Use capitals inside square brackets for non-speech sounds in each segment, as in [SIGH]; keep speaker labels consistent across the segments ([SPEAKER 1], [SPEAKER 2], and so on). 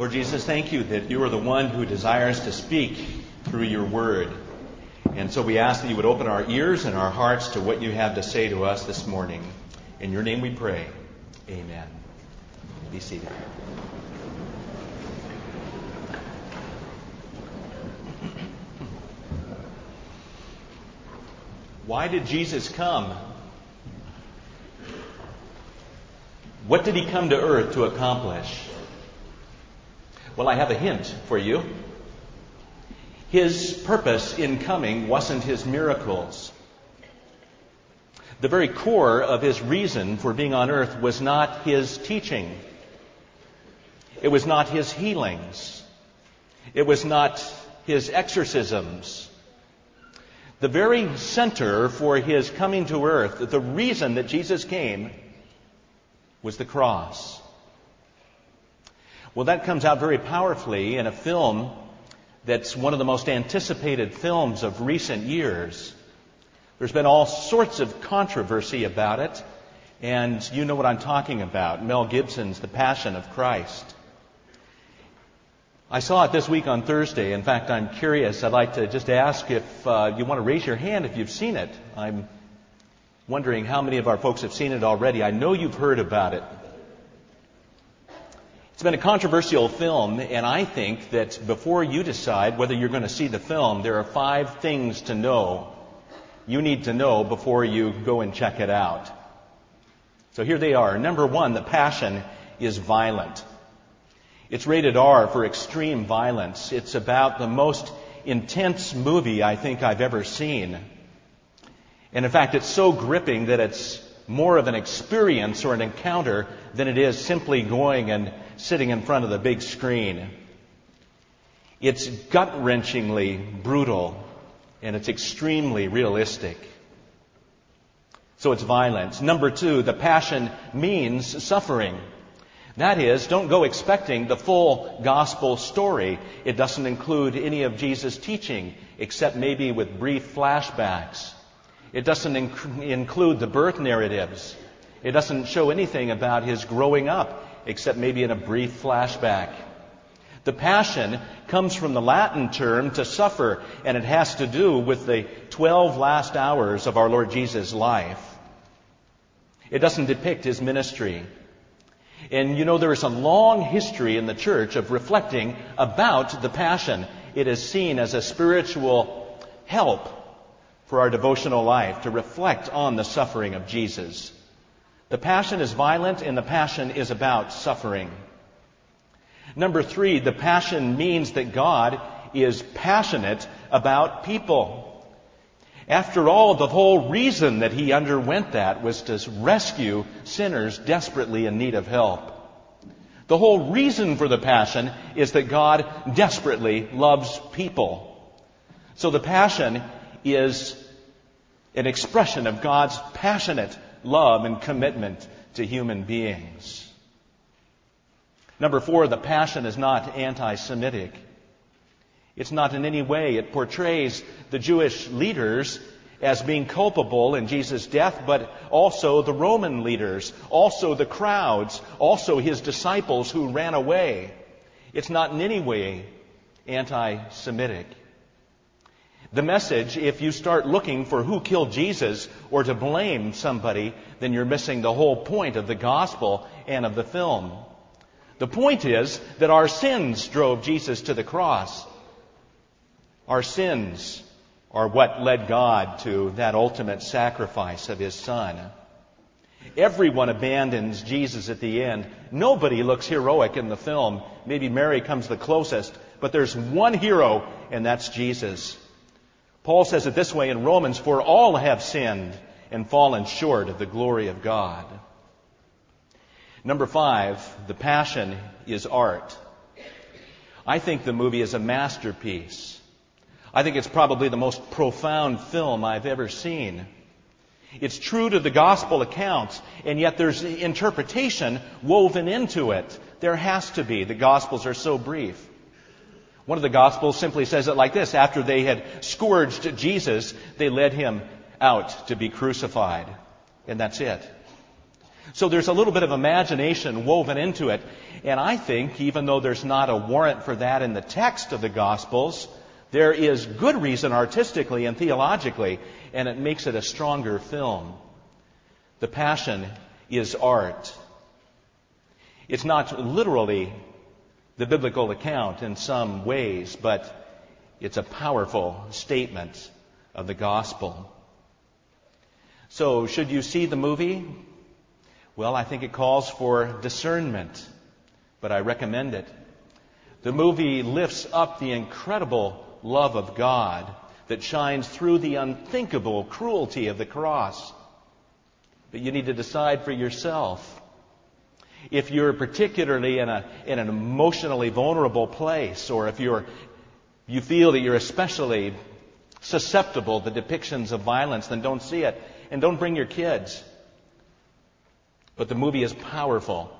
[SPEAKER 1] Lord Jesus, thank you that you are the one who desires to speak through your word. And so we ask that you would open our ears and our hearts to what you have to say to us this morning. In your name we pray. Amen. Be seated. Why did Jesus come? What did he come to earth to accomplish? Well, I have a hint for you. His purpose in coming wasn't his miracles. The very core of his reason for being on earth was not his teaching. It was not his healings. It was not his exorcisms. The very center for his coming to earth, the reason that Jesus came, was the cross. Well, that comes out very powerfully in a film that's one of the most anticipated films of recent years. There's been all sorts of controversy about it, and you know what I'm talking about Mel Gibson's The Passion of Christ. I saw it this week on Thursday. In fact, I'm curious. I'd like to just ask if uh, you want to raise your hand if you've seen it. I'm wondering how many of our folks have seen it already. I know you've heard about it. It's been a controversial film, and I think that before you decide whether you're going to see the film, there are five things to know you need to know before you go and check it out. So here they are. Number one, the passion is violent. It's rated R for extreme violence. It's about the most intense movie I think I've ever seen. And in fact, it's so gripping that it's more of an experience or an encounter than it is simply going and sitting in front of the big screen. It's gut wrenchingly brutal and it's extremely realistic. So it's violence. Number two, the passion means suffering. That is, don't go expecting the full gospel story. It doesn't include any of Jesus' teaching, except maybe with brief flashbacks. It doesn't inc- include the birth narratives. It doesn't show anything about his growing up, except maybe in a brief flashback. The passion comes from the Latin term to suffer, and it has to do with the 12 last hours of our Lord Jesus' life. It doesn't depict his ministry. And you know, there is a long history in the church of reflecting about the passion. It is seen as a spiritual help for our devotional life to reflect on the suffering of Jesus. The passion is violent and the passion is about suffering. Number three, the passion means that God is passionate about people. After all, the whole reason that he underwent that was to rescue sinners desperately in need of help. The whole reason for the passion is that God desperately loves people. So the passion is an expression of God's passionate love and commitment to human beings. Number four, the passion is not anti-Semitic. It's not in any way. It portrays the Jewish leaders as being culpable in Jesus' death, but also the Roman leaders, also the crowds, also his disciples who ran away. It's not in any way anti-Semitic. The message, if you start looking for who killed Jesus or to blame somebody, then you're missing the whole point of the gospel and of the film. The point is that our sins drove Jesus to the cross. Our sins are what led God to that ultimate sacrifice of His Son. Everyone abandons Jesus at the end. Nobody looks heroic in the film. Maybe Mary comes the closest, but there's one hero, and that's Jesus. Paul says it this way in Romans, for all have sinned and fallen short of the glory of God. Number five, the passion is art. I think the movie is a masterpiece. I think it's probably the most profound film I've ever seen. It's true to the gospel accounts, and yet there's interpretation woven into it. There has to be. The gospels are so brief. One of the gospels simply says it like this After they had scourged Jesus, they led him out to be crucified. And that's it. So there's a little bit of imagination woven into it. And I think, even though there's not a warrant for that in the text of the Gospels, there is good reason artistically and theologically, and it makes it a stronger film. The Passion is art. It's not literally the biblical account in some ways, but it's a powerful statement of the gospel. So, should you see the movie? Well, I think it calls for discernment, but I recommend it. The movie lifts up the incredible love of God that shines through the unthinkable cruelty of the cross. But you need to decide for yourself. If you're particularly in, a, in an emotionally vulnerable place, or if you're, you feel that you're especially susceptible to depictions of violence, then don't see it. And don't bring your kids. But the movie is powerful.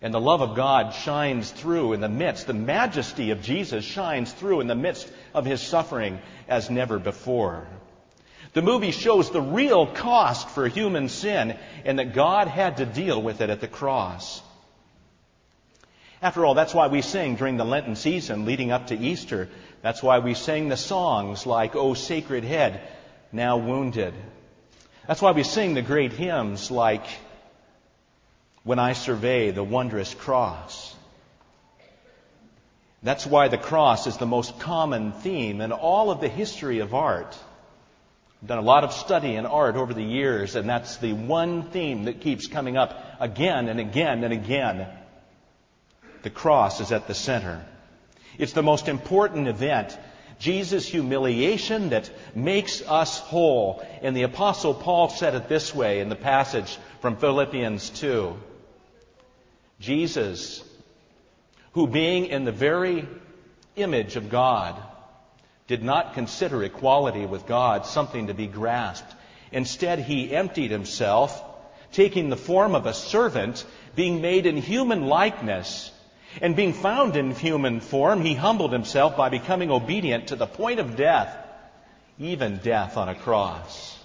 [SPEAKER 1] And the love of God shines through in the midst, the majesty of Jesus shines through in the midst of his suffering as never before. The movie shows the real cost for human sin and that God had to deal with it at the cross. After all, that's why we sing during the Lenten season leading up to Easter. That's why we sing the songs like, O Sacred Head, now wounded. That's why we sing the great hymns like, When I Survey the Wondrous Cross. That's why the cross is the most common theme in all of the history of art. Done a lot of study in art over the years, and that's the one theme that keeps coming up again and again and again. The cross is at the center. It's the most important event. Jesus' humiliation that makes us whole. And the Apostle Paul said it this way in the passage from Philippians 2. Jesus, who being in the very image of God, did not consider equality with God something to be grasped. Instead, he emptied himself, taking the form of a servant, being made in human likeness. And being found in human form, he humbled himself by becoming obedient to the point of death, even death on a cross.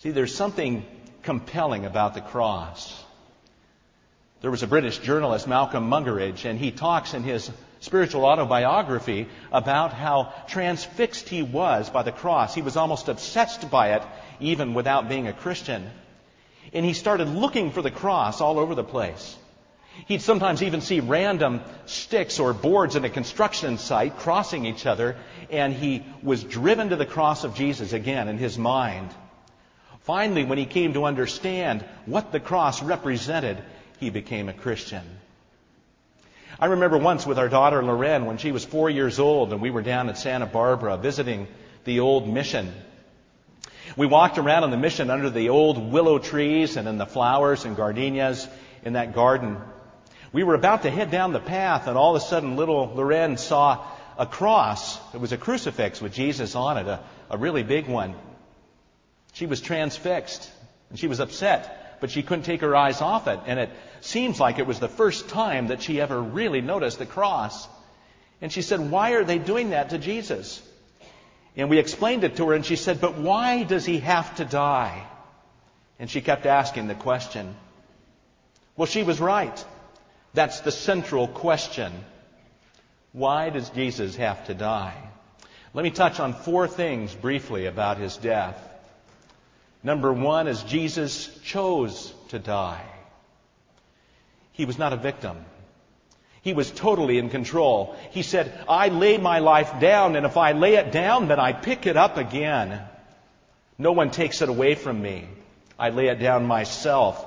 [SPEAKER 1] See, there's something compelling about the cross. There was a British journalist, Malcolm Muggeridge, and he talks in his spiritual autobiography about how transfixed he was by the cross. He was almost obsessed by it, even without being a Christian. And he started looking for the cross all over the place. He'd sometimes even see random sticks or boards in a construction site crossing each other, and he was driven to the cross of Jesus again in his mind. Finally, when he came to understand what the cross represented, he became a Christian. I remember once with our daughter Loren when she was four years old and we were down at Santa Barbara visiting the old mission. We walked around on the mission under the old willow trees and in the flowers and gardenias in that garden. We were about to head down the path and all of a sudden little Loren saw a cross. It was a crucifix with Jesus on it, a, a really big one. She was transfixed and she was upset, but she couldn't take her eyes off it. And it seems like it was the first time that she ever really noticed the cross. And she said, Why are they doing that to Jesus? And we explained it to her, and she said, But why does he have to die? And she kept asking the question. Well, she was right. That's the central question. Why does Jesus have to die? Let me touch on four things briefly about his death. Number one is Jesus chose to die. He was not a victim. He was totally in control. He said, I lay my life down, and if I lay it down, then I pick it up again. No one takes it away from me. I lay it down myself.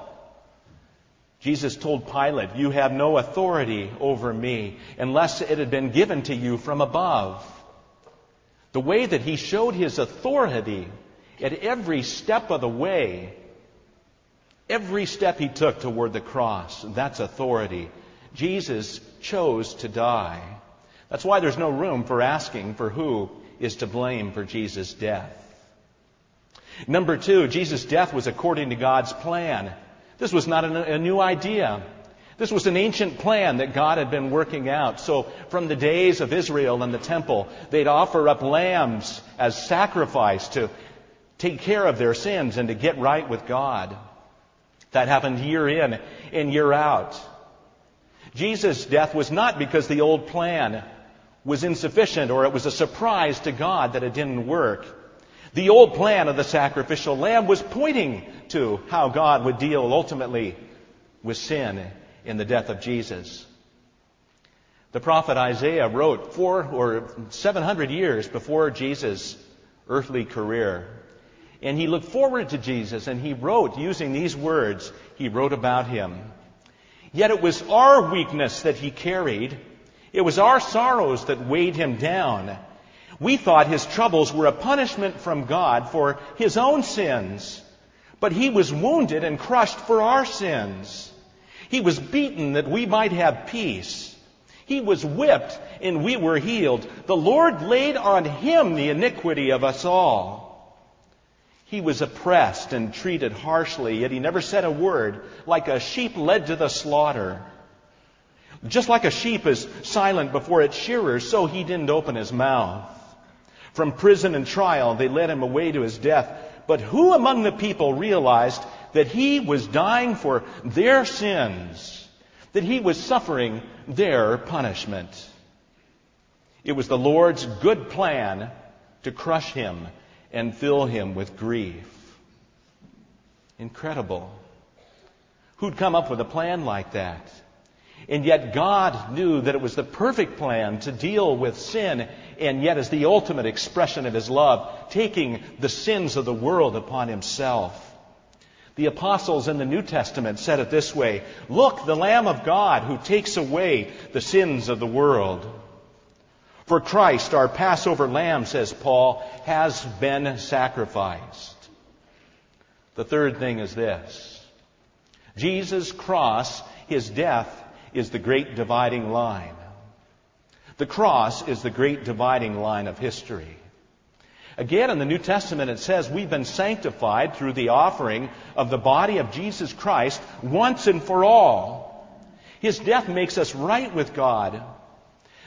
[SPEAKER 1] Jesus told Pilate, You have no authority over me unless it had been given to you from above. The way that he showed his authority at every step of the way Every step he took toward the cross, that's authority. Jesus chose to die. That's why there's no room for asking for who is to blame for Jesus' death. Number two, Jesus' death was according to God's plan. This was not a new idea. This was an ancient plan that God had been working out. So from the days of Israel and the temple, they'd offer up lambs as sacrifice to take care of their sins and to get right with God. That happened year in and year out. Jesus' death was not because the old plan was insufficient or it was a surprise to God that it didn't work. The old plan of the sacrificial lamb was pointing to how God would deal ultimately with sin in the death of Jesus. The prophet Isaiah wrote four or seven hundred years before Jesus' earthly career. And he looked forward to Jesus and he wrote using these words, he wrote about him. Yet it was our weakness that he carried. It was our sorrows that weighed him down. We thought his troubles were a punishment from God for his own sins. But he was wounded and crushed for our sins. He was beaten that we might have peace. He was whipped and we were healed. The Lord laid on him the iniquity of us all. He was oppressed and treated harshly, yet he never said a word, like a sheep led to the slaughter. Just like a sheep is silent before its shearers, so he didn't open his mouth. From prison and trial, they led him away to his death. But who among the people realized that he was dying for their sins, that he was suffering their punishment? It was the Lord's good plan to crush him and fill him with grief. Incredible. Who'd come up with a plan like that? And yet God knew that it was the perfect plan to deal with sin, and yet as the ultimate expression of His love, taking the sins of the world upon Himself. The apostles in the New Testament said it this way, Look, the Lamb of God who takes away the sins of the world. For Christ, our Passover lamb, says Paul, has been sacrificed. The third thing is this. Jesus' cross, his death, is the great dividing line. The cross is the great dividing line of history. Again, in the New Testament, it says we've been sanctified through the offering of the body of Jesus Christ once and for all. His death makes us right with God.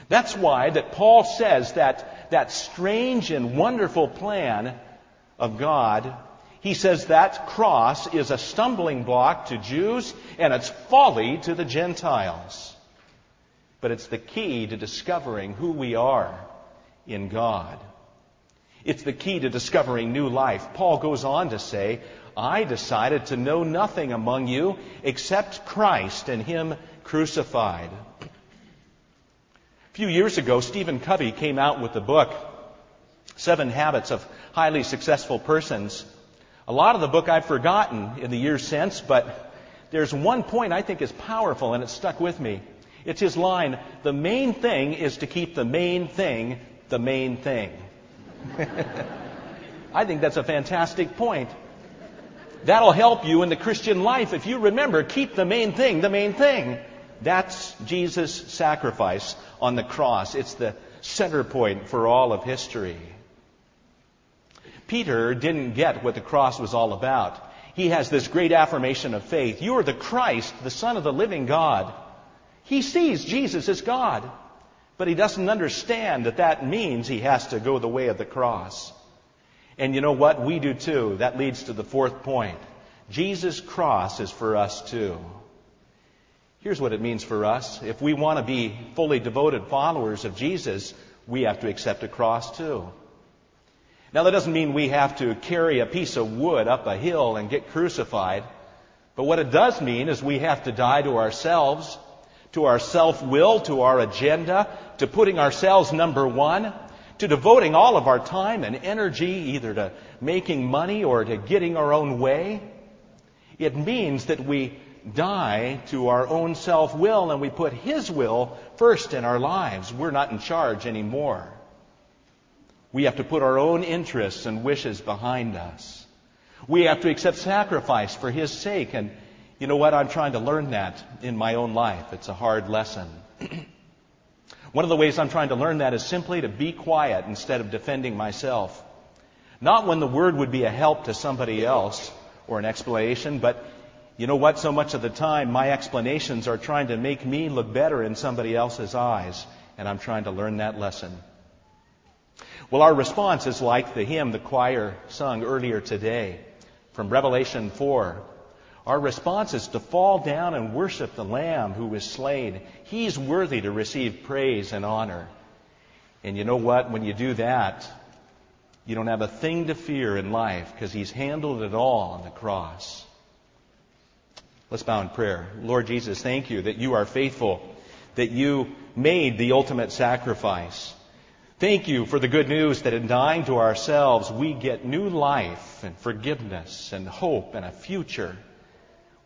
[SPEAKER 1] That's why that Paul says that that strange and wonderful plan of God, he says that cross is a stumbling block to Jews and it's folly to the Gentiles. But it's the key to discovering who we are in God. It's the key to discovering new life. Paul goes on to say, I decided to know nothing among you except Christ and Him crucified. A few years ago, Stephen Covey came out with the book, Seven Habits of Highly Successful Persons. A lot of the book I've forgotten in the years since, but there's one point I think is powerful and it stuck with me. It's his line, the main thing is to keep the main thing the main thing. [LAUGHS] I think that's a fantastic point. That'll help you in the Christian life if you remember, keep the main thing the main thing. That's Jesus' sacrifice on the cross. It's the center point for all of history. Peter didn't get what the cross was all about. He has this great affirmation of faith. You are the Christ, the Son of the living God. He sees Jesus as God, but he doesn't understand that that means he has to go the way of the cross. And you know what? We do too. That leads to the fourth point. Jesus' cross is for us too. Here's what it means for us. If we want to be fully devoted followers of Jesus, we have to accept a cross too. Now that doesn't mean we have to carry a piece of wood up a hill and get crucified. But what it does mean is we have to die to ourselves, to our self-will, to our agenda, to putting ourselves number one, to devoting all of our time and energy either to making money or to getting our own way. It means that we die to our own self will and we put His will first in our lives. We're not in charge anymore. We have to put our own interests and wishes behind us. We have to accept sacrifice for His sake. And you know what? I'm trying to learn that in my own life. It's a hard lesson. [CLEARS THROAT] One of the ways I'm trying to learn that is simply to be quiet instead of defending myself. Not when the word would be a help to somebody else or an explanation, but you know what? So much of the time, my explanations are trying to make me look better in somebody else's eyes, and I'm trying to learn that lesson. Well, our response is like the hymn the choir sung earlier today from Revelation 4. Our response is to fall down and worship the Lamb who was slain. He's worthy to receive praise and honor. And you know what? When you do that, you don't have a thing to fear in life because He's handled it all on the cross. Let's bow in prayer. Lord Jesus, thank you that you are faithful, that you made the ultimate sacrifice. Thank you for the good news that in dying to ourselves, we get new life and forgiveness and hope and a future.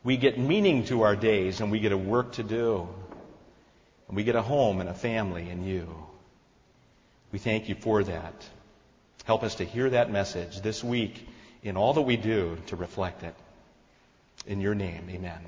[SPEAKER 1] We get meaning to our days and we get a work to do. And we get a home and a family in you. We thank you for that. Help us to hear that message this week in all that we do to reflect it. In your name, amen.